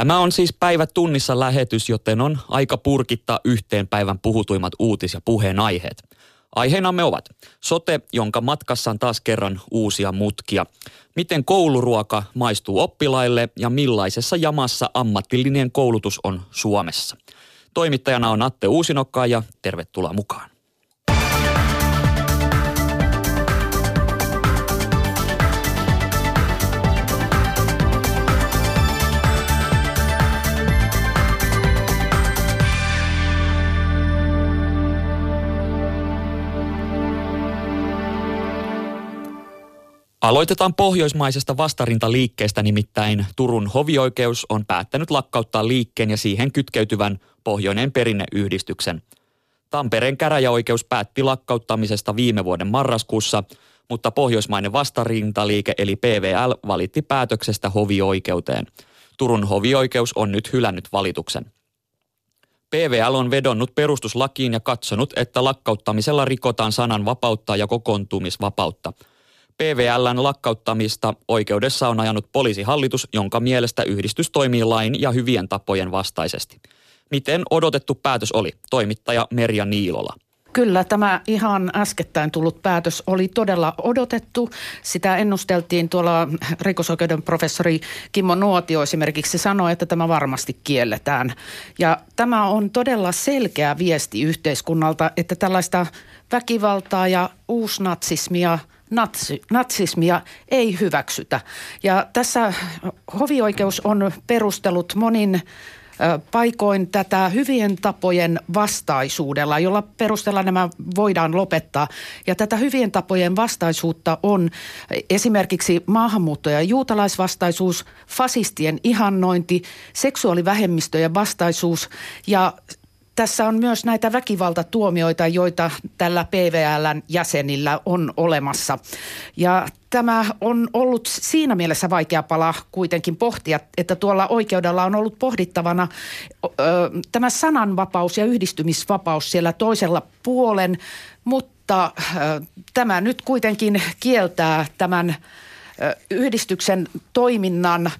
Tämä on siis päivä tunnissa lähetys, joten on aika purkittaa yhteen päivän puhutuimmat uutis- ja puheenaiheet. Aiheinamme ovat sote, jonka matkassa on taas kerran uusia mutkia. Miten kouluruoka maistuu oppilaille ja millaisessa jamassa ammatillinen koulutus on Suomessa. Toimittajana on Atte Uusinokka ja tervetuloa mukaan. Aloitetaan pohjoismaisesta vastarintaliikkeestä, nimittäin Turun hovioikeus on päättänyt lakkauttaa liikkeen ja siihen kytkeytyvän Pohjoinen perinneyhdistyksen. Tampereen käräjäoikeus päätti lakkauttamisesta viime vuoden marraskuussa, mutta pohjoismainen vastarintaliike eli PVL valitti päätöksestä hovioikeuteen. Turun hovioikeus on nyt hylännyt valituksen. PVL on vedonnut perustuslakiin ja katsonut, että lakkauttamisella rikotaan sanan vapautta ja kokoontumisvapautta – PVLn lakkauttamista oikeudessa on ajanut poliisihallitus, jonka mielestä yhdistys toimii lain ja hyvien tapojen vastaisesti. Miten odotettu päätös oli? Toimittaja Merja Niilola. Kyllä, tämä ihan äskettäin tullut päätös oli todella odotettu. Sitä ennusteltiin tuolla rikosoikeuden professori Kimmo Nuotio esimerkiksi sanoi, että tämä varmasti kielletään. Ja tämä on todella selkeä viesti yhteiskunnalta, että tällaista väkivaltaa ja uusnatsismia – natsi, natsismia ei hyväksytä. Ja tässä hovioikeus on perustellut monin paikoin tätä hyvien tapojen vastaisuudella, jolla perusteella nämä voidaan lopettaa. Ja tätä hyvien tapojen vastaisuutta on esimerkiksi maahanmuutto- ja juutalaisvastaisuus, fasistien ihannointi, seksuaalivähemmistöjen vastaisuus ja tässä on myös näitä väkivaltatuomioita, joita tällä PVLn jäsenillä on olemassa. Ja tämä on ollut siinä mielessä vaikea pala kuitenkin pohtia, että tuolla oikeudella on ollut pohdittavana ö, tämä sananvapaus ja yhdistymisvapaus siellä toisella puolen, mutta ö, tämä nyt kuitenkin kieltää tämän yhdistyksen toiminnan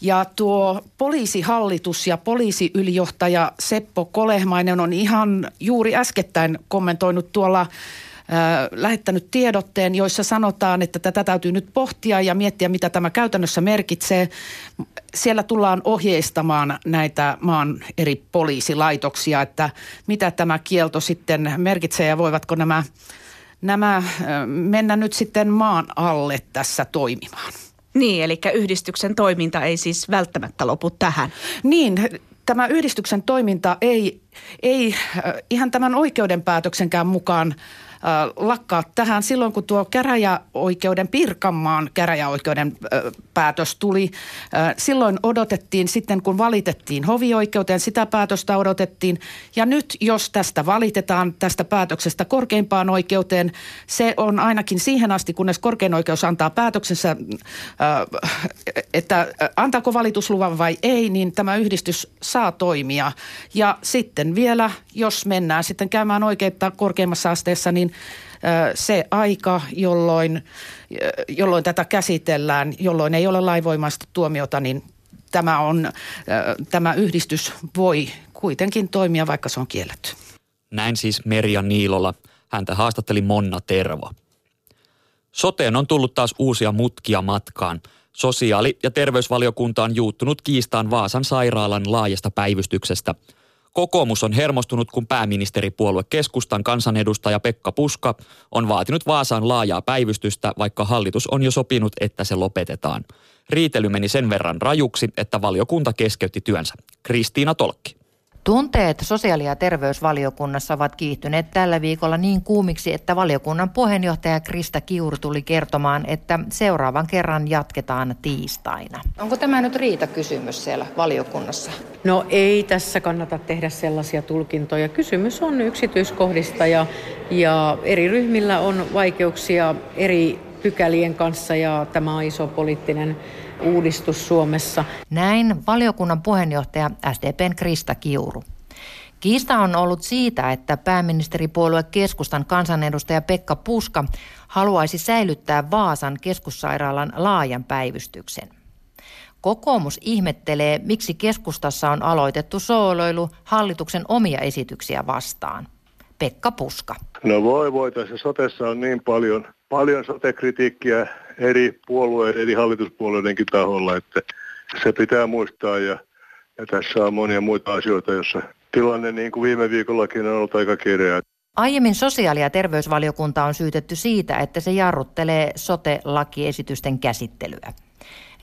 ja tuo poliisihallitus ja poliisiylijohtaja Seppo Kolehmainen on ihan juuri äskettäin kommentoinut tuolla lähettänyt tiedotteen, joissa sanotaan, että tätä täytyy nyt pohtia ja miettiä, mitä tämä käytännössä merkitsee. Siellä tullaan ohjeistamaan näitä maan eri poliisilaitoksia, että mitä tämä kielto sitten merkitsee ja voivatko nämä nämä mennä nyt sitten maan alle tässä toimimaan. Niin, eli yhdistyksen toiminta ei siis välttämättä lopu tähän. Niin, tämä yhdistyksen toiminta ei, ei ihan tämän oikeudenpäätöksenkään mukaan – lakkaa tähän silloin, kun tuo käräjäoikeuden, Pirkanmaan käräjäoikeuden päätös tuli. Silloin odotettiin sitten, kun valitettiin hovioikeuteen, sitä päätöstä odotettiin. Ja nyt, jos tästä valitetaan, tästä päätöksestä korkeimpaan oikeuteen, se on ainakin siihen asti, kunnes korkein oikeus antaa päätöksensä, että antaako valitusluvan vai ei, niin tämä yhdistys saa toimia. Ja sitten vielä, jos mennään sitten käymään oikeutta korkeimmassa asteessa, niin se aika, jolloin, jolloin tätä käsitellään, jolloin ei ole lainvoimaista tuomiota, niin tämä, on, tämä yhdistys voi kuitenkin toimia, vaikka se on kielletty. Näin siis Merja Niilola. Häntä haastatteli Monna Tervo. Soteen on tullut taas uusia mutkia matkaan. Sosiaali- ja terveysvaliokunta on juuttunut kiistaan Vaasan sairaalan laajasta päivystyksestä – Kokoomus on hermostunut, kun pääministeripuolue keskustan kansanedustaja Pekka Puska on vaatinut Vaasaan laajaa päivystystä, vaikka hallitus on jo sopinut, että se lopetetaan. Riitely meni sen verran rajuksi, että valiokunta keskeytti työnsä. Kristiina Tolkki. Tunteet sosiaali- ja terveysvaliokunnassa ovat kiihtyneet tällä viikolla niin kuumiksi, että valiokunnan puheenjohtaja Krista Kiuru tuli kertomaan, että seuraavan kerran jatketaan tiistaina. Onko tämä nyt riita kysymys siellä valiokunnassa? No ei tässä kannata tehdä sellaisia tulkintoja. Kysymys on yksityiskohdista ja, ja eri ryhmillä on vaikeuksia eri pykälien kanssa ja tämä on iso poliittinen uudistus Suomessa. Näin valiokunnan puheenjohtaja SDPn Krista Kiuru. Kiista on ollut siitä, että pääministeripuolue keskustan kansanedustaja Pekka Puska haluaisi säilyttää Vaasan keskussairaalan laajan päivystyksen. Kokoomus ihmettelee, miksi keskustassa on aloitettu sooloilu hallituksen omia esityksiä vastaan. Pekka Puska. No voi voi, tässä sotessa on niin paljon, paljon sotekritiikkiä eri puolueiden, eri hallituspuolueidenkin taholla, että se pitää muistaa ja, ja tässä on monia muita asioita, joissa tilanne niin kuin viime viikollakin on ollut aika kireä. Aiemmin sosiaali- ja terveysvaliokunta on syytetty siitä, että se jarruttelee sote-lakiesitysten käsittelyä.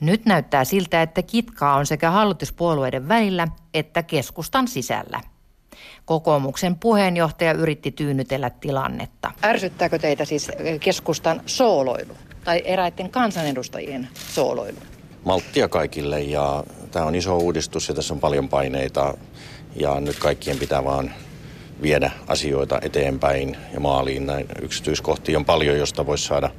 Nyt näyttää siltä, että kitkaa on sekä hallituspuolueiden välillä että keskustan sisällä. Kokoomuksen puheenjohtaja yritti tyynnytellä tilannetta. Ärsyttääkö teitä siis keskustan sooloilu tai eräiden kansanedustajien sooloilu? Malttia kaikille ja tämä on iso uudistus ja tässä on paljon paineita ja nyt kaikkien pitää vaan viedä asioita eteenpäin ja maaliin. Näin yksityiskohtia on paljon, josta voisi saada,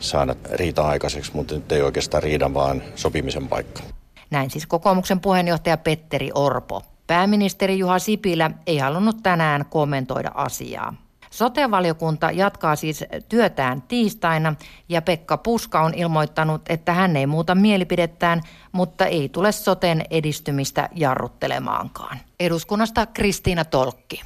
saada riita aikaiseksi, mutta nyt ei oikeastaan riidan, vaan sopimisen paikka. Näin siis kokoomuksen puheenjohtaja Petteri Orpo. Pääministeri Juha Sipilä ei halunnut tänään kommentoida asiaa. Sotevaliokunta jatkaa siis työtään tiistaina ja Pekka Puska on ilmoittanut, että hän ei muuta mielipidettään, mutta ei tule soten edistymistä jarruttelemaankaan. Eduskunnasta Kristiina Tolkki.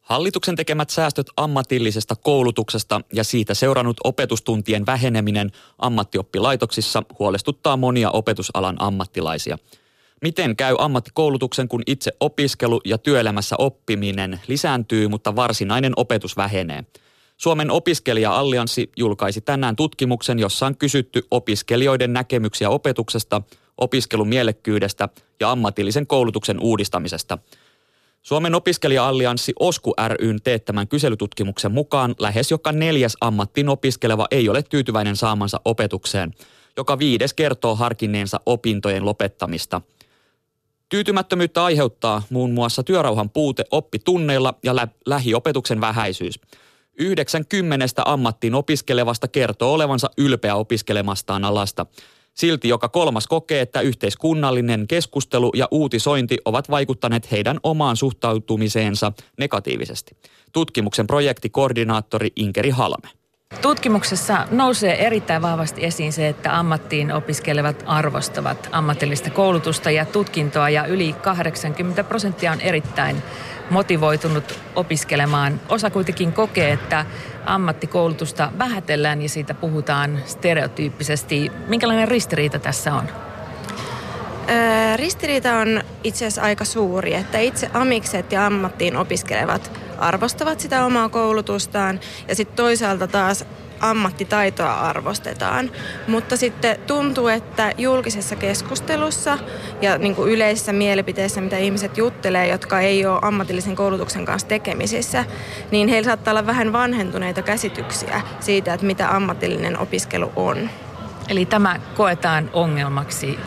Hallituksen tekemät säästöt ammatillisesta koulutuksesta ja siitä seurannut opetustuntien väheneminen ammattioppilaitoksissa huolestuttaa monia opetusalan ammattilaisia. Miten käy ammattikoulutuksen, kun itse opiskelu ja työelämässä oppiminen lisääntyy, mutta varsinainen opetus vähenee? Suomen opiskelija-allianssi julkaisi tänään tutkimuksen, jossa on kysytty opiskelijoiden näkemyksiä opetuksesta, opiskelun mielekkyydestä ja ammatillisen koulutuksen uudistamisesta – Suomen opiskelija-allianssi OSKU ryn teettämän kyselytutkimuksen mukaan lähes joka neljäs ammattiin opiskeleva ei ole tyytyväinen saamansa opetukseen. Joka viides kertoo harkinneensa opintojen lopettamista. Tyytymättömyyttä aiheuttaa muun muassa työrauhan puute oppitunneilla ja lä- lähiopetuksen vähäisyys. 90 ammattiin opiskelevasta kertoo olevansa ylpeä opiskelemastaan alasta. Silti joka kolmas kokee, että yhteiskunnallinen keskustelu ja uutisointi ovat vaikuttaneet heidän omaan suhtautumiseensa negatiivisesti. Tutkimuksen projektikoordinaattori Inkeri Halme. Tutkimuksessa nousee erittäin vahvasti esiin se, että ammattiin opiskelevat arvostavat ammatillista koulutusta ja tutkintoa ja yli 80 prosenttia on erittäin motivoitunut opiskelemaan. Osa kuitenkin kokee, että ammattikoulutusta vähätellään ja siitä puhutaan stereotyyppisesti. Minkälainen ristiriita tässä on? Ristiriita on itse asiassa aika suuri, että itse amikset ja ammattiin opiskelevat arvostavat sitä omaa koulutustaan ja sitten toisaalta taas ammattitaitoa arvostetaan. Mutta sitten tuntuu, että julkisessa keskustelussa ja niin kuin yleisessä mielipiteessä, mitä ihmiset juttelee, jotka ei ole ammatillisen koulutuksen kanssa tekemisissä, niin heillä saattaa olla vähän vanhentuneita käsityksiä siitä, että mitä ammatillinen opiskelu on. Eli tämä koetaan ongelmaksi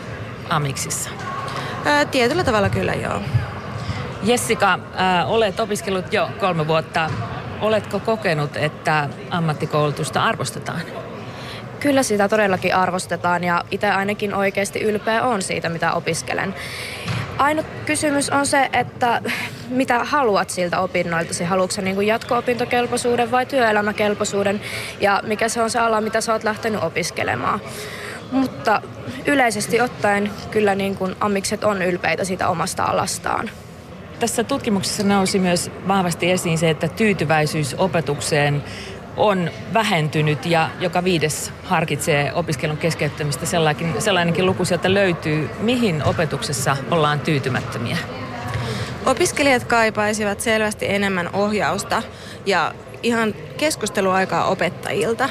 amiksissa? Ää, tietyllä tavalla kyllä joo. Jessica, ää, olet opiskellut jo kolme vuotta Oletko kokenut, että ammattikoulutusta arvostetaan? Kyllä sitä todellakin arvostetaan ja itse ainakin oikeasti ylpeä on siitä, mitä opiskelen. Ainut kysymys on se, että mitä haluat siltä opinnoilta. Haluatko sä niin jatko-opintokelpoisuuden vai työelämäkelpoisuuden ja mikä se on se ala, mitä sä oot lähtenyt opiskelemaan. Mutta yleisesti ottaen kyllä niin kuin amikset on ylpeitä siitä omasta alastaan. Tässä tutkimuksessa nousi myös vahvasti esiin se, että tyytyväisyys opetukseen on vähentynyt ja joka viides harkitsee opiskelun keskeyttämistä. Sellainenkin, sellainenkin luku sieltä löytyy. Mihin opetuksessa ollaan tyytymättömiä? Opiskelijat kaipaisivat selvästi enemmän ohjausta ja ihan keskusteluaikaa opettajilta.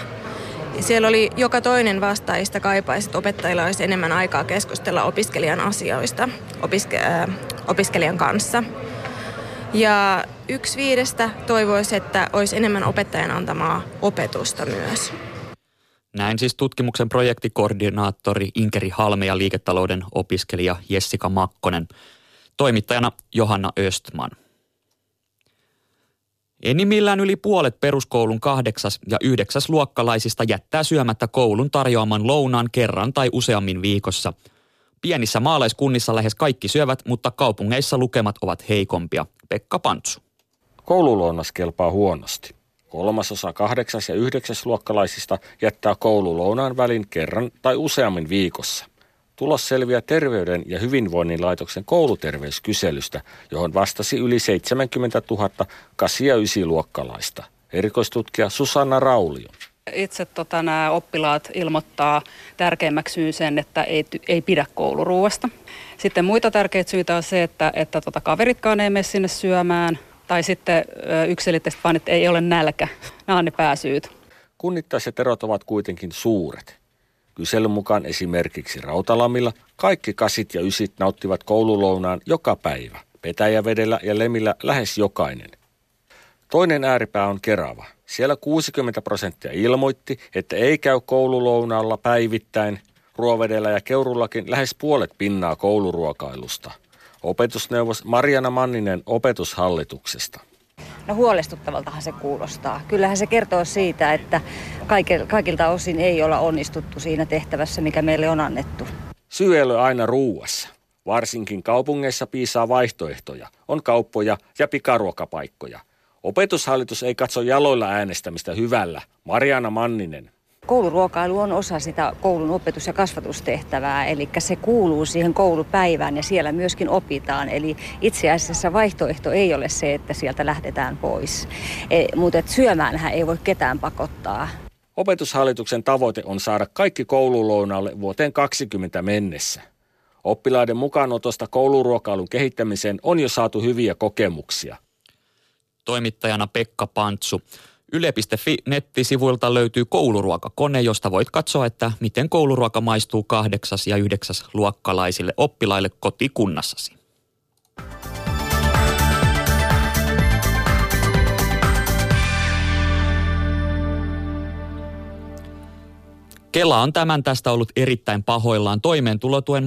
Siellä oli joka toinen vastaajista kaipaisi, että opettajilla olisi enemmän aikaa keskustella opiskelijan asioista opiske- äh, opiskelijan kanssa. Ja yksi viidestä toivoisi, että olisi enemmän opettajan antamaa opetusta myös. Näin siis tutkimuksen projektikoordinaattori Inkeri Halme ja liiketalouden opiskelija Jessica Makkonen. Toimittajana Johanna Östman. Enimmillään yli puolet peruskoulun kahdeksas ja yhdeksäs luokkalaisista jättää syömättä koulun tarjoaman lounaan kerran tai useammin viikossa. Pienissä maalaiskunnissa lähes kaikki syövät, mutta kaupungeissa lukemat ovat heikompia. Pekka Pantsu. Koululounas kelpaa huonosti. Kolmasosa kahdeksas- ja yhdeksäsluokkalaisista jättää koululounaan välin kerran tai useammin viikossa. Tulos selviää Terveyden ja hyvinvoinnin laitoksen kouluterveyskyselystä, johon vastasi yli 70 000 kasi- ja ysiluokkalaista. Erikoistutkija Susanna Raulio. Itse tota, nämä oppilaat ilmoittaa tärkeimmäksi syyn sen, että ei, ei pidä kouluruuasta. Sitten muita tärkeitä syitä on se, että, että tota, kaveritkaan ei mene sinne syömään. Tai sitten yksilitteisesti vaan, että ei ole nälkä. Nämä on ne pääsyyt. Kunnittaiset erot ovat kuitenkin suuret. Kyselyn mukaan esimerkiksi Rautalamilla kaikki kasit ja ysit nauttivat koululounaan joka päivä. Petäjävedellä ja Lemillä lähes jokainen. Toinen ääripää on Kerava. Siellä 60 prosenttia ilmoitti, että ei käy koululounaalla päivittäin. Ruovedellä ja Keurullakin lähes puolet pinnaa kouluruokailusta. Opetusneuvos Mariana Manninen opetushallituksesta. No huolestuttavaltahan se kuulostaa. Kyllähän se kertoo siitä, että kaikilta osin ei olla onnistuttu siinä tehtävässä, mikä meille on annettu. Syy ei ole aina ruuassa. Varsinkin kaupungeissa piisaa vaihtoehtoja. On kauppoja ja pikaruokapaikkoja. Opetushallitus ei katso jaloilla äänestämistä hyvällä. Mariana Manninen. Kouluruokailu on osa sitä koulun opetus- ja kasvatustehtävää, eli se kuuluu siihen koulupäivään ja siellä myöskin opitaan. Eli itse asiassa vaihtoehto ei ole se, että sieltä lähdetään pois, e, mutta syömäänhän ei voi ketään pakottaa. Opetushallituksen tavoite on saada kaikki koululounaalle vuoteen 20 mennessä. Oppilaiden mukaanotosta kouluruokailun kehittämiseen on jo saatu hyviä kokemuksia. Toimittajana Pekka Pantsu. Yle.fi nettisivuilta löytyy kouluruokakone, josta voit katsoa, että miten kouluruoka maistuu kahdeksas ja yhdeksäs luokkalaisille oppilaille kotikunnassasi. Kela on tämän tästä ollut erittäin pahoillaan. Toimeentulotuen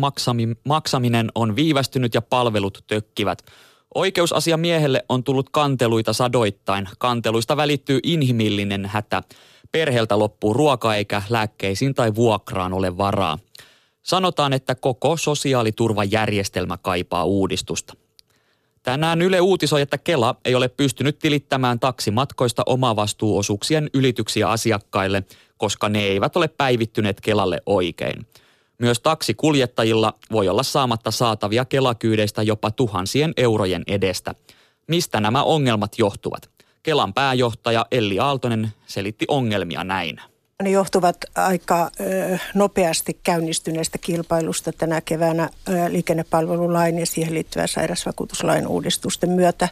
maksaminen on viivästynyt ja palvelut tökkivät. Oikeusasiamiehelle on tullut kanteluita sadoittain. Kanteluista välittyy inhimillinen hätä. Perheeltä loppuu ruoka eikä lääkkeisiin tai vuokraan ole varaa. Sanotaan, että koko sosiaaliturvajärjestelmä kaipaa uudistusta. Tänään Yle uutisoi, että Kela ei ole pystynyt tilittämään taksimatkoista omavastuuosuuksien ylityksiä asiakkaille, koska ne eivät ole päivittyneet Kelalle oikein. Myös taksikuljettajilla voi olla saamatta saatavia kelakyydeistä jopa tuhansien eurojen edestä. Mistä nämä ongelmat johtuvat? Kelan pääjohtaja Elli Aaltonen selitti ongelmia näin. Ne johtuvat aika nopeasti käynnistyneestä kilpailusta tänä keväänä liikennepalvelulain ja siihen liittyvän sairausvakuutuslain uudistusten myötä.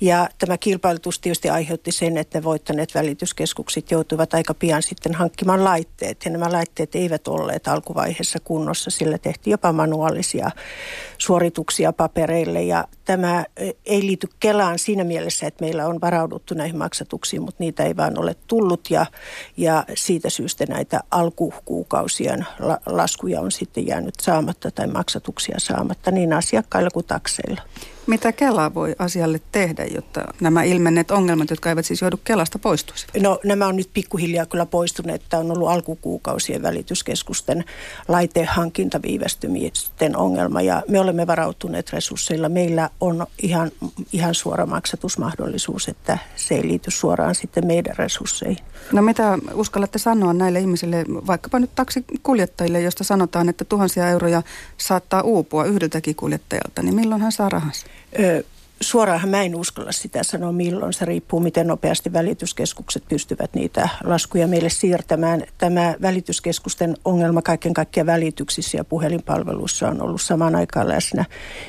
Ja tämä kilpailutus tietysti aiheutti sen, että ne voittaneet välityskeskukset joutuivat aika pian sitten hankkimaan laitteet. Ja nämä laitteet eivät olleet alkuvaiheessa kunnossa, sillä tehtiin jopa manuaalisia suorituksia papereille. Ja tämä ei liity Kelaan siinä mielessä, että meillä on varauduttu näihin maksatuksiin, mutta niitä ei vaan ole tullut. Ja, ja siitä syystä näitä alkukuukausien laskuja on sitten jäänyt saamatta tai maksatuksia saamatta niin asiakkailla kuin takseilla. Mitä Kela voi asialle tehdä, jotta nämä ilmenneet ongelmat, jotka eivät siis joudu Kelasta, poistuisivat? No nämä on nyt pikkuhiljaa kyllä poistuneet. Tämä on ollut alkukuukausien välityskeskusten laitehankintaviivästymisten ongelma ja me olemme varautuneet resursseilla. Meillä on ihan, ihan suora maksatusmahdollisuus, että se ei liity suoraan sitten meidän resursseihin. No mitä uskallatte sanoa näille ihmisille, vaikkapa nyt taksikuljettajille, josta sanotaan, että tuhansia euroja saattaa uupua yhdeltäkin kuljettajalta, niin milloin hän saa rahansa? Ö, suoraanhan mä en uskalla sitä sanoa milloin. Se riippuu, miten nopeasti välityskeskukset pystyvät niitä laskuja meille siirtämään. Tämä välityskeskusten ongelma kaiken kaikkiaan välityksissä ja puhelinpalveluissa on ollut samaan aikaan läsnä.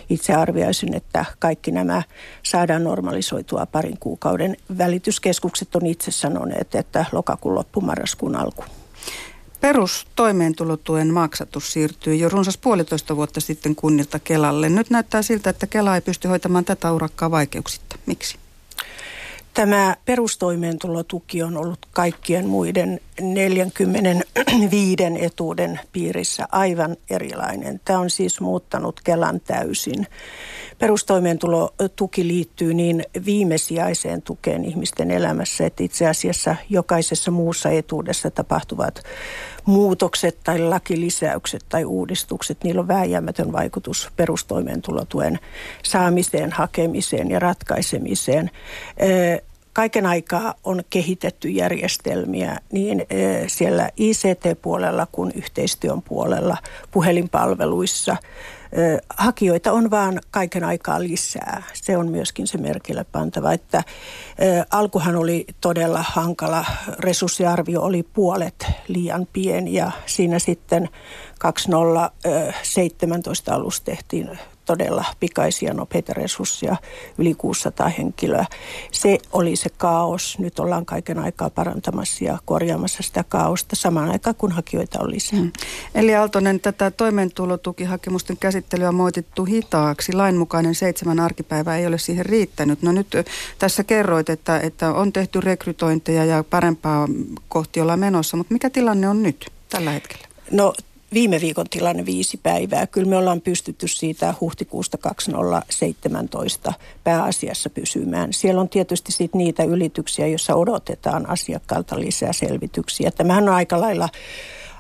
Itse arvioisin, että kaikki nämä saadaan normalisoitua parin kuukauden. Välityskeskukset on itse sanoneet, että lokakuun loppu, marraskuun alku. Perustoimeentulotuen maksatus siirtyi jo runsas puolitoista vuotta sitten kunnilta Kelalle. Nyt näyttää siltä, että Kela ei pysty hoitamaan tätä urakkaa vaikeuksitta. Miksi? Tämä perustoimeentulotuki on ollut kaikkien muiden 45 etuuden piirissä aivan erilainen. Tämä on siis muuttanut Kelan täysin. Perustoimeentulotuki liittyy niin viimesijaiseen tukeen ihmisten elämässä, että itse asiassa jokaisessa muussa etuudessa tapahtuvat muutokset tai lakilisäykset tai uudistukset, niillä on vääjäämätön vaikutus perustoimeentulotuen saamiseen, hakemiseen ja ratkaisemiseen. Kaiken aikaa on kehitetty järjestelmiä niin siellä ICT-puolella kuin yhteistyön puolella, puhelinpalveluissa – hakijoita on vaan kaiken aikaa lisää. Se on myöskin se merkille pantava, että alkuhan oli todella hankala. Resurssiarvio oli puolet liian pieni ja siinä sitten 2017 alussa tehtiin todella pikaisia nopeita resursseja, yli 600 henkilöä. Se oli se kaos. Nyt ollaan kaiken aikaa parantamassa ja korjaamassa sitä kaosta samaan aikaan, kun hakijoita on lisää. Hmm. Eli Aaltonen, tätä toimeentulotukihakemusten käsittelyä on moitittu hitaaksi. Lainmukainen seitsemän arkipäivää ei ole siihen riittänyt. No nyt tässä kerroit, että, että on tehty rekrytointeja ja parempaa kohti ollaan menossa, mutta mikä tilanne on nyt tällä hetkellä? No viime viikon tilanne viisi päivää. Kyllä me ollaan pystytty siitä huhtikuusta 2017 pääasiassa pysymään. Siellä on tietysti sit niitä ylityksiä, joissa odotetaan asiakkaalta lisää selvityksiä. Tämähän on aika lailla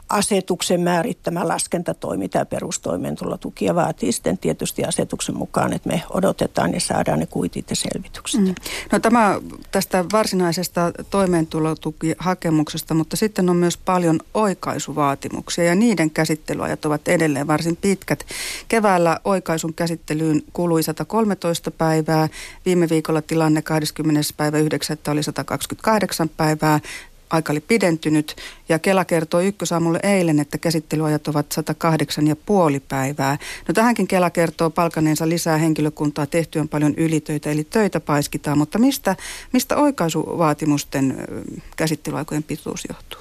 asetuksen määrittämä laskentatoimi, tämä perustoimeentulotuki ja vaatii sitten tietysti asetuksen mukaan, että me odotetaan ja saadaan ne kuitit ja selvitykset. Mm. No tämä tästä varsinaisesta toimeentulotukihakemuksesta, mutta sitten on myös paljon oikaisuvaatimuksia ja niiden käsittelyajat ovat edelleen varsin pitkät. Keväällä oikaisun käsittelyyn kului 113 päivää, viime viikolla tilanne 20. päivä 9. oli 128 päivää, aika oli pidentynyt ja Kela kertoi ykkösaamulle eilen, että käsittelyajat ovat 108 ja puoli päivää. No tähänkin Kela kertoo palkaneensa lisää henkilökuntaa, tehty on paljon ylitöitä, eli töitä paiskitaan, mutta mistä, mistä oikaisuvaatimusten käsittelyaikojen pituus johtuu?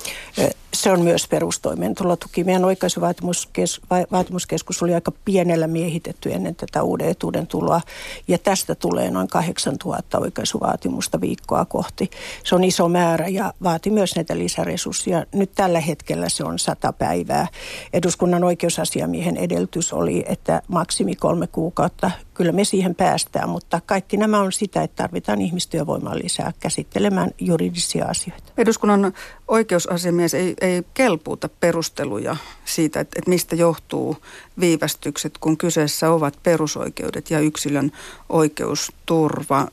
Se on myös perustoimeentulotuki. Meidän oikaisuvaatimuskeskus oli aika pienellä miehitetty ennen tätä uuden etuuden tuloa ja tästä tulee noin 8000 oikaisuvaatimusta viikkoa kohti. Se on iso määrä ja vaati myös näitä lisäresursseja nyt tällä hetkellä se on sata päivää. Eduskunnan oikeusasiamiehen edellytys oli, että maksimi kolme kuukautta. Kyllä me siihen päästään, mutta kaikki nämä on sitä, että tarvitaan ihmistyövoimaa lisää käsittelemään juridisia asioita. Eduskunnan oikeusasiamies ei, ei kelpuuta perusteluja siitä, että, että mistä johtuu viivästykset, kun kyseessä ovat perusoikeudet ja yksilön oikeusturva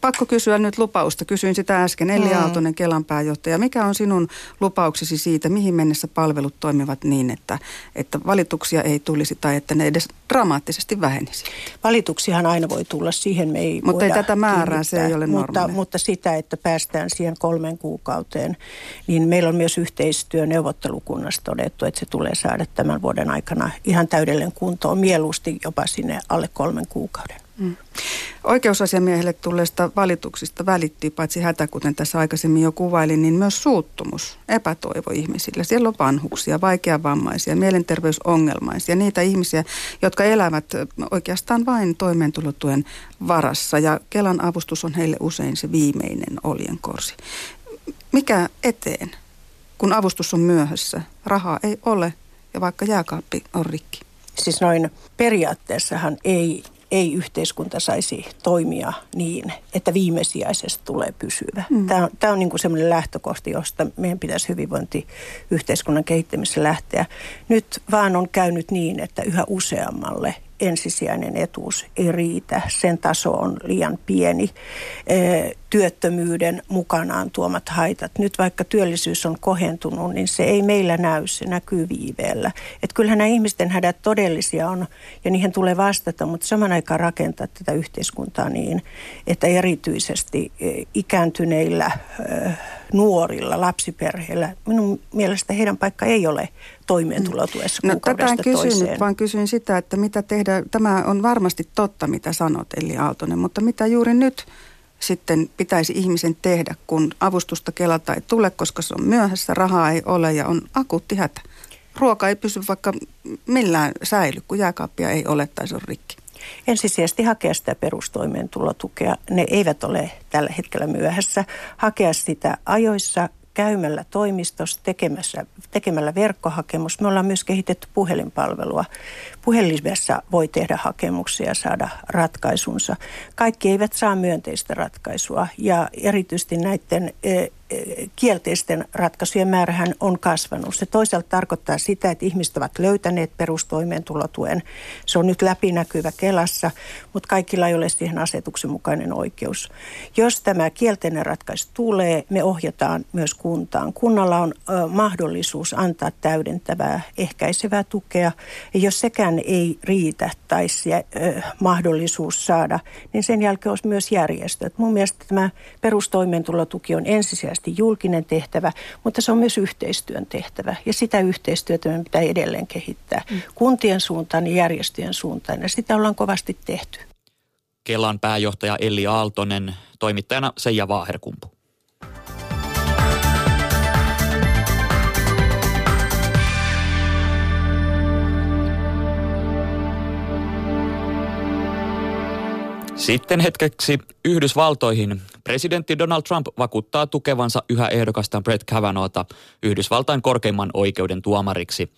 pakko kysyä nyt lupausta. Kysyin sitä äsken. Elli mm. Aaltonen, Kelan pääjohtaja. Mikä on sinun lupauksesi siitä, mihin mennessä palvelut toimivat niin, että, että valituksia ei tulisi tai että ne edes dramaattisesti vähenisi? Valituksiahan aina voi tulla. Siihen me ei Mutta ei tätä määrää, se ei ole mutta, mutta sitä, että päästään siihen kolmeen kuukauteen, niin meillä on myös yhteistyö neuvottelukunnassa todettu, että se tulee saada tämän vuoden aikana ihan täydellinen kuntoon, mieluusti jopa sinne alle kolmen kuukauden. Mm. Oikeusasiamiehelle tulleista valituksista välittyy paitsi hätä, kuten tässä aikaisemmin jo kuvailin, niin myös suuttumus, epätoivo ihmisillä. Siellä on vanhuksia, vaikeavammaisia, mielenterveysongelmaisia, niitä ihmisiä, jotka elävät oikeastaan vain toimeentulotuen varassa ja Kelan avustus on heille usein se viimeinen oljenkorsi. Mikä eteen, kun avustus on myöhässä, rahaa ei ole ja vaikka jääkaappi on rikki? Siis noin periaatteessahan ei ei yhteiskunta saisi toimia niin, että viimesijaisesti tulee pysyvä. Mm. Tämä on, tämä on niin kuin semmoinen lähtökohti, josta meidän pitäisi hyvinvointiyhteiskunnan kehittämisessä lähteä. Nyt vaan on käynyt niin, että yhä useammalle ensisijainen etuus ei riitä. Sen taso on liian pieni. Työttömyyden mukanaan tuomat haitat. Nyt vaikka työllisyys on kohentunut, niin se ei meillä näy, se näkyy viiveellä. Että kyllähän nämä ihmisten hädät todellisia on ja niihin tulee vastata, mutta saman aikaan rakentaa tätä yhteiskuntaa niin, että erityisesti ikääntyneillä nuorilla, lapsiperheillä, minun mielestä heidän paikka ei ole toimeentulotuessa no, tätä en kysynyt, toiseen. vaan kysyin sitä, että mitä tehdä. Tämä on varmasti totta, mitä sanot, Eli Aaltonen, mutta mitä juuri nyt sitten pitäisi ihmisen tehdä, kun avustusta kelata ei tule, koska se on myöhässä, rahaa ei ole ja on akuutti hätä. Ruoka ei pysy vaikka millään säily, kun jääkaappia ei ole tai se on rikki ensisijaisesti hakea sitä perustoimeentulotukea. Ne eivät ole tällä hetkellä myöhässä. Hakea sitä ajoissa käymällä toimistossa, tekemässä, tekemällä verkkohakemus. Me ollaan myös kehitetty puhelinpalvelua. Puhelimessa voi tehdä hakemuksia ja saada ratkaisunsa. Kaikki eivät saa myönteistä ratkaisua ja erityisesti näiden e, kielteisten ratkaisujen määrähän on kasvanut. Se toisaalta tarkoittaa sitä, että ihmiset ovat löytäneet perustoimeentulotuen. Se on nyt läpinäkyvä Kelassa, mutta kaikilla ei ole siihen asetuksen mukainen oikeus. Jos tämä kielteinen ratkaisu tulee, me ohjataan myös kuntaan. Kunnalla on mahdollisuus antaa täydentävää ehkäisevää tukea. Ja jos sekään ei riitä tai se ö, mahdollisuus saada, niin sen jälkeen olisi myös järjestöt. Mun mielestä tämä perustoimeentulotuki on ensisijaisesti julkinen tehtävä, mutta se on myös yhteistyön tehtävä. Ja sitä yhteistyötä me pitää edelleen kehittää mm. kuntien suuntaan ja järjestöjen suuntaan. Ja sitä ollaan kovasti tehty. Kelan pääjohtaja Elli Aaltonen, toimittajana Seija Vaaherkumpu. Sitten hetkeksi Yhdysvaltoihin. Presidentti Donald Trump vakuuttaa tukevansa yhä ehdokasta Brett Kavanaughta Yhdysvaltain korkeimman oikeuden tuomariksi.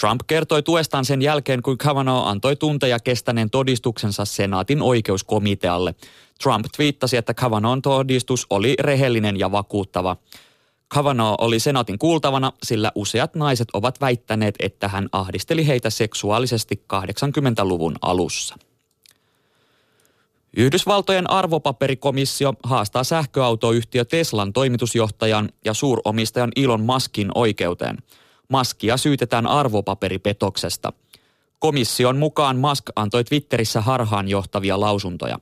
Trump kertoi tuestaan sen jälkeen, kun Kavanaugh antoi tunteja kestäneen todistuksensa senaatin oikeuskomitealle. Trump twiittasi, että Kavanaughn todistus oli rehellinen ja vakuuttava. Kavanaugh oli senaatin kuultavana, sillä useat naiset ovat väittäneet, että hän ahdisteli heitä seksuaalisesti 80-luvun alussa. Yhdysvaltojen arvopaperikomissio haastaa sähköautoyhtiö Teslan toimitusjohtajan ja suuromistajan Elon Muskin oikeuteen. Maskia syytetään arvopaperipetoksesta. Komission mukaan Musk antoi Twitterissä harhaan johtavia lausuntoja.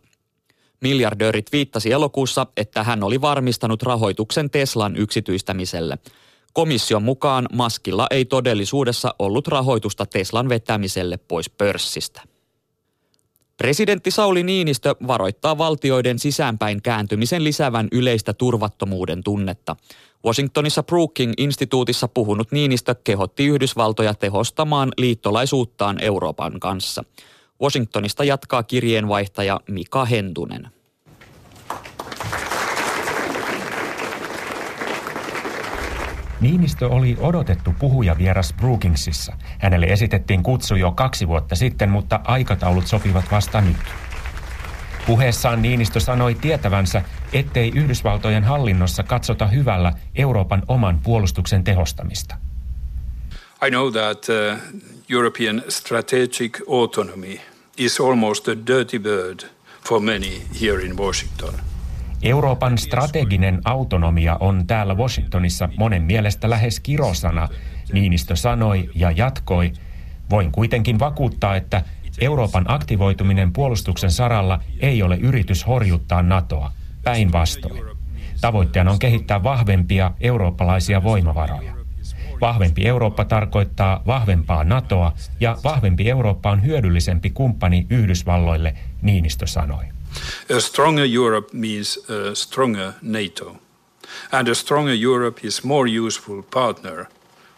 Miljardöörit viittasi elokuussa, että hän oli varmistanut rahoituksen Teslan yksityistämiselle. Komission mukaan Maskilla ei todellisuudessa ollut rahoitusta Teslan vetämiselle pois pörssistä. Presidentti Sauli Niinistö varoittaa valtioiden sisäänpäin kääntymisen lisäävän yleistä turvattomuuden tunnetta. Washingtonissa Brookings-instituutissa puhunut Niinistö kehotti Yhdysvaltoja tehostamaan liittolaisuuttaan Euroopan kanssa. Washingtonista jatkaa kirjeenvaihtaja Mika Hentunen. Niinistö oli odotettu puhuja vieras Brookingsissa. Hänelle esitettiin kutsu jo kaksi vuotta sitten, mutta aikataulut sopivat vasta nyt. Puheessaan Niinistö sanoi tietävänsä, ettei Yhdysvaltojen hallinnossa katsota hyvällä Euroopan oman puolustuksen tehostamista. I know that uh, European strategic autonomy is almost a dirty bird for many here in Washington – Euroopan strateginen autonomia on täällä Washingtonissa monen mielestä lähes kirosana, Niinistö sanoi ja jatkoi. Voin kuitenkin vakuuttaa, että Euroopan aktivoituminen puolustuksen saralla ei ole yritys horjuttaa NATOa. Päinvastoin. Tavoitteena on kehittää vahvempia eurooppalaisia voimavaroja. Vahvempi Eurooppa tarkoittaa vahvempaa NATOa ja vahvempi Eurooppa on hyödyllisempi kumppani Yhdysvalloille, Niinistö sanoi. A stronger Europe means a stronger NATO. And a stronger Europe is more useful partner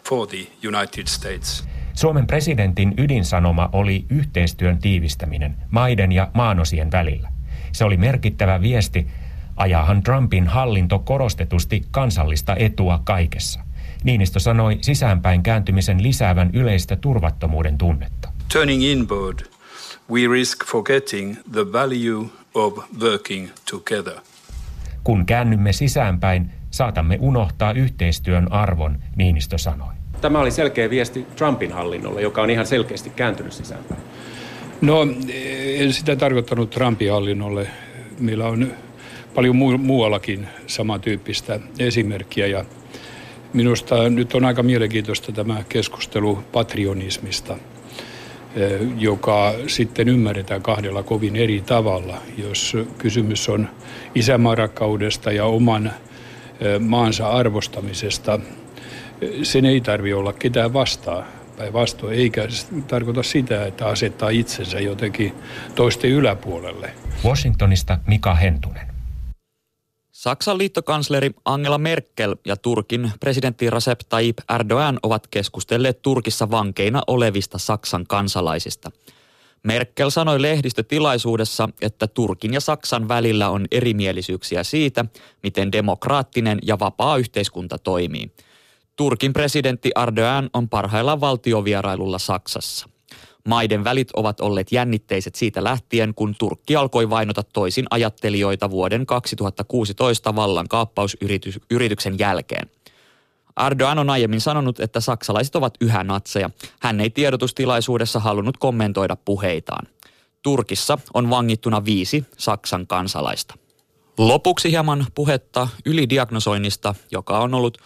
for the United States. Suomen presidentin ydinsanoma oli yhteistyön tiivistäminen maiden ja maanosien välillä. Se oli merkittävä viesti, ajahan Trumpin hallinto korostetusti kansallista etua kaikessa. Niinistö sanoi sisäänpäin kääntymisen lisäävän yleistä turvattomuuden tunnetta. Turning inward, we risk forgetting the value of working together. Kun käännymme sisäänpäin, saatamme unohtaa yhteistyön arvon, Niinistö sanoi. Tämä oli selkeä viesti Trumpin hallinnolle, joka on ihan selkeästi kääntynyt sisäänpäin. No, en sitä tarkoittanut Trumpin hallinnolle. Meillä on paljon mu- muuallakin samantyyppistä esimerkkiä ja minusta nyt on aika mielenkiintoista tämä keskustelu patrionismista – Eh, joka sitten ymmärretään kahdella kovin eri tavalla. Jos kysymys on isämaarakkaudesta ja oman eh, maansa arvostamisesta, eh, sen ei tarvi olla ketään vastaan. Päinvastoin, eikä tarkoita sitä, että asettaa itsensä jotenkin toisten yläpuolelle. Washingtonista Mika Hentunen. Saksan liittokansleri Angela Merkel ja Turkin presidentti Recep Tayyip Erdogan ovat keskustelleet Turkissa vankeina olevista Saksan kansalaisista. Merkel sanoi lehdistötilaisuudessa, että Turkin ja Saksan välillä on erimielisyyksiä siitä, miten demokraattinen ja vapaa yhteiskunta toimii. Turkin presidentti Erdogan on parhaillaan valtiovierailulla Saksassa. Maiden välit ovat olleet jännitteiset siitä lähtien, kun Turkki alkoi vainota toisin ajattelijoita vuoden 2016 vallankaappausyrityksen jälkeen. Erdogan on aiemmin sanonut, että saksalaiset ovat yhä natseja. Hän ei tiedotustilaisuudessa halunnut kommentoida puheitaan. Turkissa on vangittuna viisi Saksan kansalaista. Lopuksi hieman puhetta ylidiagnosoinnista, joka on ollut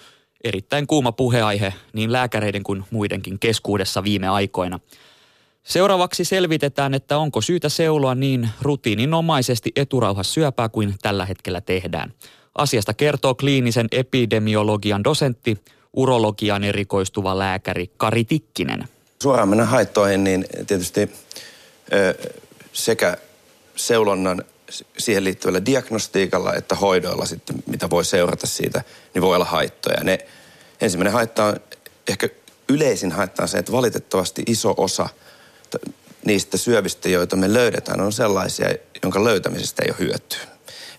erittäin kuuma puheaihe niin lääkäreiden kuin muidenkin keskuudessa viime aikoina. Seuraavaksi selvitetään, että onko syytä seuloa niin rutiininomaisesti eturauhassyöpää kuin tällä hetkellä tehdään. Asiasta kertoo kliinisen epidemiologian dosentti, urologian erikoistuva lääkäri Kari Tikkinen. Suoraan mennä haittoihin, niin tietysti ö, sekä seulonnan siihen liittyvällä diagnostiikalla että hoidoilla sitten, mitä voi seurata siitä, niin voi olla haittoja. Ne, ensimmäinen haitta on, ehkä yleisin haitta on se, että valitettavasti iso osa niistä syövistä, joita me löydetään, on sellaisia, jonka löytämisestä ei ole hyötyä.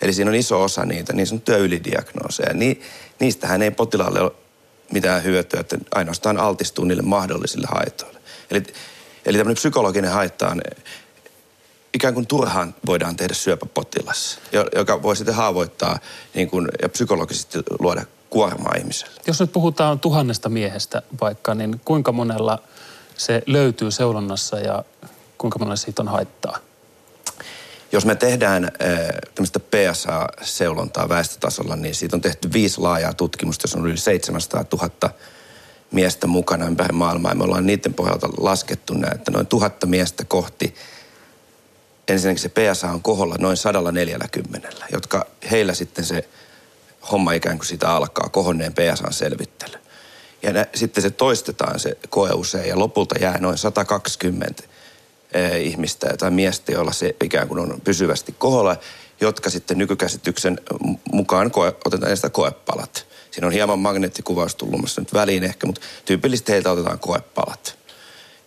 Eli siinä on iso osa niitä, niin sanottuja ylidiagnooseja. Ni, niistähän ei potilaalle ole mitään hyötyä, että ainoastaan altistuu niille mahdollisille haitoille. Eli, eli tämmöinen psykologinen haitta on ikään kuin turhaan voidaan tehdä syöpäpotilas, joka voi sitten haavoittaa niin kuin, ja psykologisesti luoda kuormaa ihmiselle. Jos nyt puhutaan tuhannesta miehestä vaikka, niin kuinka monella se löytyy seulonnassa ja kuinka monella siitä on haittaa? Jos me tehdään äh, tämmöistä PSA-seulontaa väestötasolla, niin siitä on tehty viisi laajaa tutkimusta, jossa on yli 700 000 miestä mukana ympäri maailmaa. Me ollaan niiden pohjalta laskettu näin, että noin tuhatta miestä kohti ensinnäkin se PSA on koholla noin 140, jotka heillä sitten se homma ikään kuin sitä alkaa, kohonneen PSAn selvittely. Ja nä, sitten se toistetaan se koe usein ja lopulta jää noin 120 eh, ihmistä tai miestä, joilla se ikään kuin on pysyvästi koholla, jotka sitten nykykäsityksen mukaan koe, otetaan sitä koepalat. Siinä on hieman magneettikuvaus tullut nyt väliin ehkä, mutta tyypillisesti heiltä otetaan koepalat.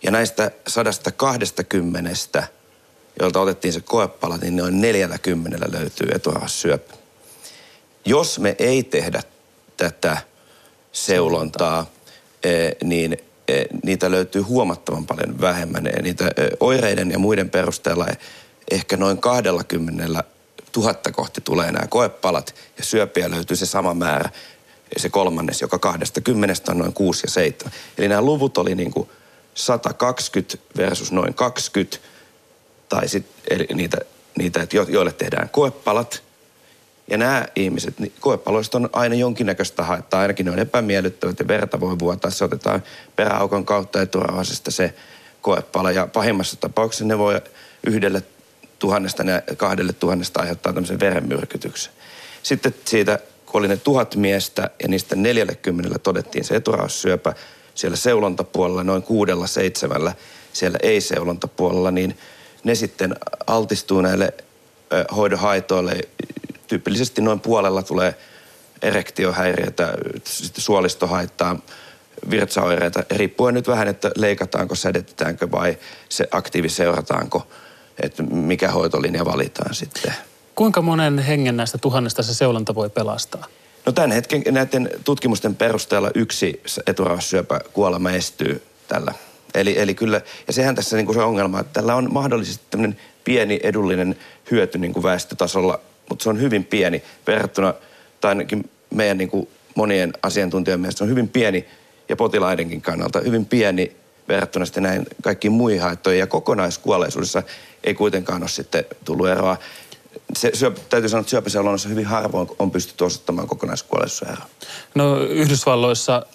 Ja näistä 120 joilta otettiin se koepala, niin noin 40 löytyy eturauhassyöpä. Jos me ei tehdä tätä seulontaa, eh, niin eh, niitä löytyy huomattavan paljon vähemmän. Ja niitä eh, oireiden ja muiden perusteella ehkä noin 20 tuhatta kohti tulee nämä koepalat ja syöpiä löytyy se sama määrä, se kolmannes, joka 20 on noin 6 ja 7. Eli nämä luvut oli niin kuin 120 versus noin 20 tai sitten niitä, niitä että jo, joille tehdään koepalat. Ja nämä ihmiset, niin koepaloista on aina jonkinnäköistä haittaa, ainakin ne on epämiellyttävät ja verta voi vuotaa. Se otetaan peräaukon kautta eturauhasesta se koepala ja pahimmassa tapauksessa ne voi yhdelle tuhannesta ja kahdelle tuhannesta aiheuttaa tämmöisen verenmyrkytyksen. Sitten siitä, kun oli ne tuhat miestä ja niistä 40 todettiin se eturauhassyöpä siellä seulontapuolella, noin kuudella seitsemällä siellä ei-seulontapuolella, niin – ne sitten altistuu näille hoidon haitoille. Tyypillisesti noin puolella tulee erektiohäiriötä, suolistohaittaa, virtsaoireita, riippuen nyt vähän, että leikataanko, sädetetäänkö vai se aktiiviseurataanko, että mikä hoitolinja valitaan sitten. Kuinka monen hengen näistä tuhannesta se seulonta voi pelastaa? No tämän hetken näiden tutkimusten perusteella yksi eturauhassyöpä kuolema estyy tällä Eli, eli kyllä, ja sehän tässä niin kuin se ongelma, että tällä on mahdollisesti tämmöinen pieni edullinen hyöty niin kuin väestötasolla, mutta se on hyvin pieni verrattuna, tai ainakin meidän niin kuin monien asiantuntijoiden mielestä se on hyvin pieni, ja potilaidenkin kannalta hyvin pieni verrattuna sitten näin kaikkiin muihin haittoihin. Ja kokonaiskuolleisuudessa ei kuitenkaan ole sitten tullut eroa. Se, syöp, täytyy sanoa, että syöpäseulonnassa hyvin harvoin on pystytty osoittamaan kokonaiskuolleisuuseroa. No Yhdysvalloissa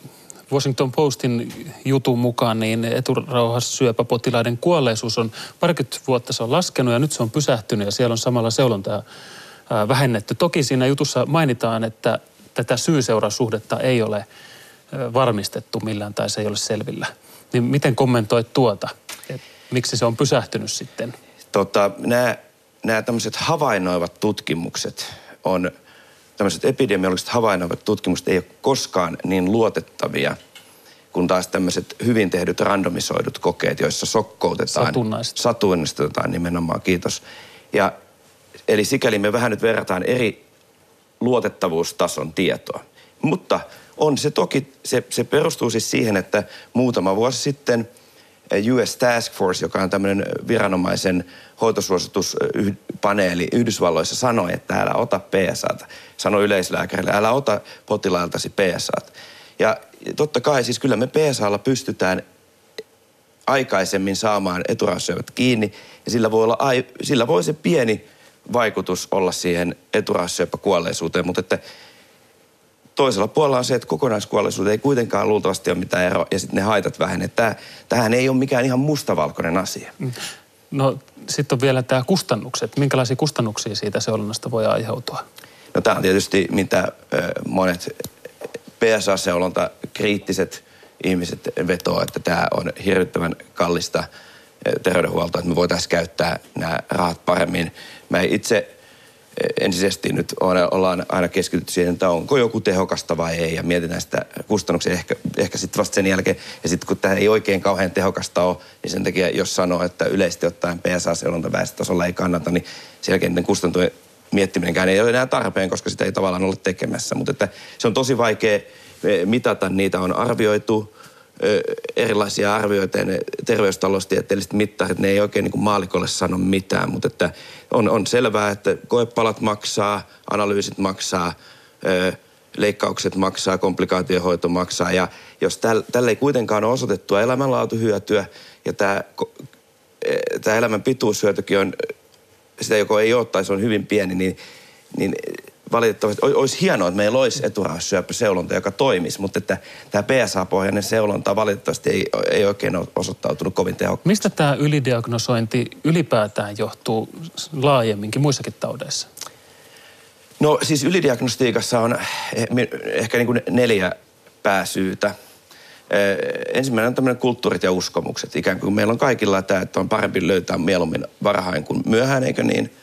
Washington Postin jutun mukaan niin eturauhassyöpäpotilaiden kuolleisuus on parikymmentä vuotta se on laskenut ja nyt se on pysähtynyt ja siellä on samalla seulontaa vähennetty. Toki siinä jutussa mainitaan, että tätä syy-seurasuhdetta ei ole varmistettu millään tai se ei ole selvillä. Niin miten kommentoit tuota? Et miksi se on pysähtynyt sitten? Tota, nämä, nämä tämmöiset havainnoivat tutkimukset on – tämmöiset epidemiologiset havainnoivat tutkimukset ei ole koskaan niin luotettavia kuin taas tämmöiset hyvin tehdyt randomisoidut kokeet, joissa sokkoutetaan. Satunnistetaan nimenomaan, kiitos. Ja, eli sikäli me vähän nyt verrataan eri luotettavuustason tietoa. Mutta on se toki, se, se perustuu siis siihen, että muutama vuosi sitten US Task Force, joka on tämmöinen viranomaisen hoitosuosituspaneeli Yhdysvalloissa, sanoi, että älä ota PSAta. Sanoi yleislääkärille, älä ota potilailtasi PSAta. Ja totta kai siis kyllä me PSAlla pystytään aikaisemmin saamaan eturausyövät kiinni ja sillä voi, olla, sillä voi se pieni vaikutus olla siihen eturaussyöpäkuolleisuuteen, mutta että toisella puolella on se, että kokonaiskuolleisuuteen ei kuitenkaan luultavasti ole mitään eroa ja sitten ne haitat vähenee. tämähän ei ole mikään ihan mustavalkoinen asia. Mm. No sitten on vielä tämä kustannukset. Minkälaisia kustannuksia siitä seulonnasta voi aiheutua? No tämä on tietysti mitä monet PSA-seulonta kriittiset ihmiset vetoo, että tämä on hirvittävän kallista terveydenhuoltoa, että me voitaisiin käyttää nämä rahat paremmin. Mä itse ensisijaisesti nyt ollaan aina keskitytty siihen, että onko joku tehokasta vai ei ja mietitään sitä kustannuksia ehkä, ehkä sitten vasta sen jälkeen. Ja sitten kun tämä ei oikein kauhean tehokasta ole, niin sen takia jos sanoo, että yleisesti ottaen PSA-seulonta väestötasolla ei kannata, niin sen jälkeen kustantujen miettiminenkään ei ole enää tarpeen, koska sitä ei tavallaan ole tekemässä. Mutta että se on tosi vaikea mitata, niitä on arvioitu erilaisia arvioita ja ne terveystaloustieteelliset mittarit, ne ei oikein niin kuin maalikolle sano mitään, mutta että on, on selvää, että koepalat maksaa, analyysit maksaa, leikkaukset maksaa, komplikaatiohoito maksaa. Ja jos tälle ei kuitenkaan ole osoitettua elämänlaatuhyötyä ja tämä, e, tämä elämän pituushyötykin on, sitä joko ei ole tai se on hyvin pieni, niin, niin valitettavasti olisi hienoa, että meillä olisi eturauhassyöpäseulonta, joka toimisi, mutta että tämä PSA-pohjainen seulonta valitettavasti ei, ei oikein ole osoittautunut kovin tehokkaaksi. Mistä tämä ylidiagnosointi ylipäätään johtuu laajemminkin muissakin taudeissa? No siis ylidiagnostiikassa on eh, ehkä niin kuin neljä pääsyytä. Eh, ensimmäinen on tämmöinen kulttuurit ja uskomukset. Ikään kuin meillä on kaikilla tämä, että on parempi löytää mieluummin varhain kuin myöhään, eikö niin?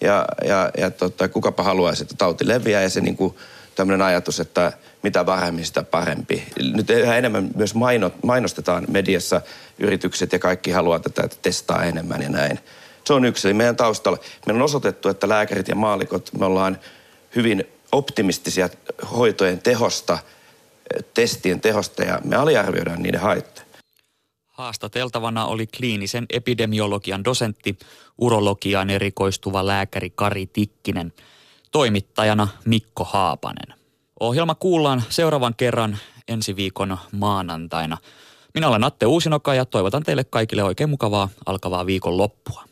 Ja, ja, ja tota, kukapa haluaisi, että tauti leviää ja se niin kuin tämmöinen ajatus, että mitä varhemmin sitä parempi. Nyt yhä enemmän myös mainostetaan mediassa yritykset ja kaikki haluaa tätä, että testaa enemmän ja näin. Se on yksi. Eli meidän taustalla, meillä on osoitettu, että lääkärit ja maalikot, me ollaan hyvin optimistisia hoitojen tehosta, testien tehosta ja me aliarvioidaan niiden haittoja. Haastateltavana oli kliinisen epidemiologian dosentti, urologiaan erikoistuva lääkäri Kari Tikkinen. Toimittajana Mikko Haapanen. Ohjelma kuullaan seuraavan kerran ensi viikon maanantaina. Minä olen Atte Uusinoka ja toivotan teille kaikille oikein mukavaa alkavaa viikon loppua.